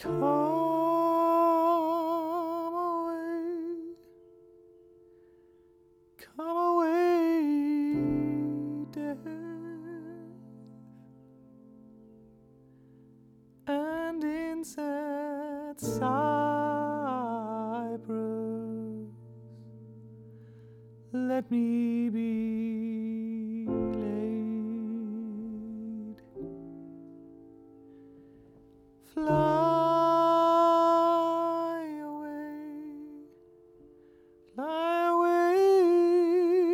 Come away, come away, death, and in sad cypress, let me be laid. Fly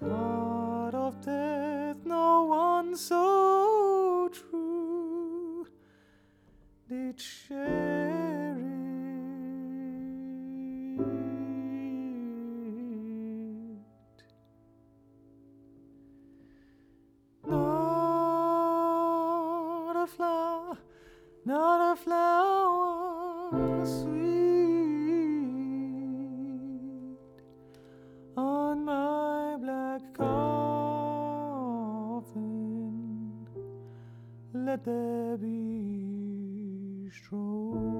part of death, no one so true did share it. Not a flower, not a flower sweet Let there be strewn.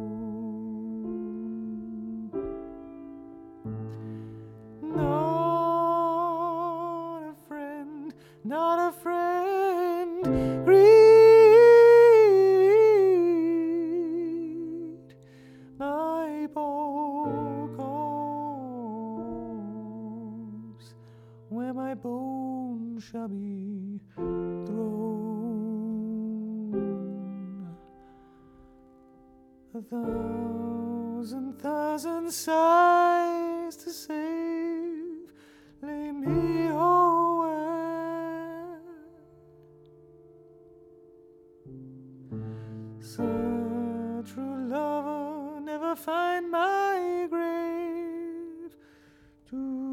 Not a friend, not a friend. Read my corpse, where my bones shall be thousand thousand sighs to save. Lay me away. Such true lover never find my grave. To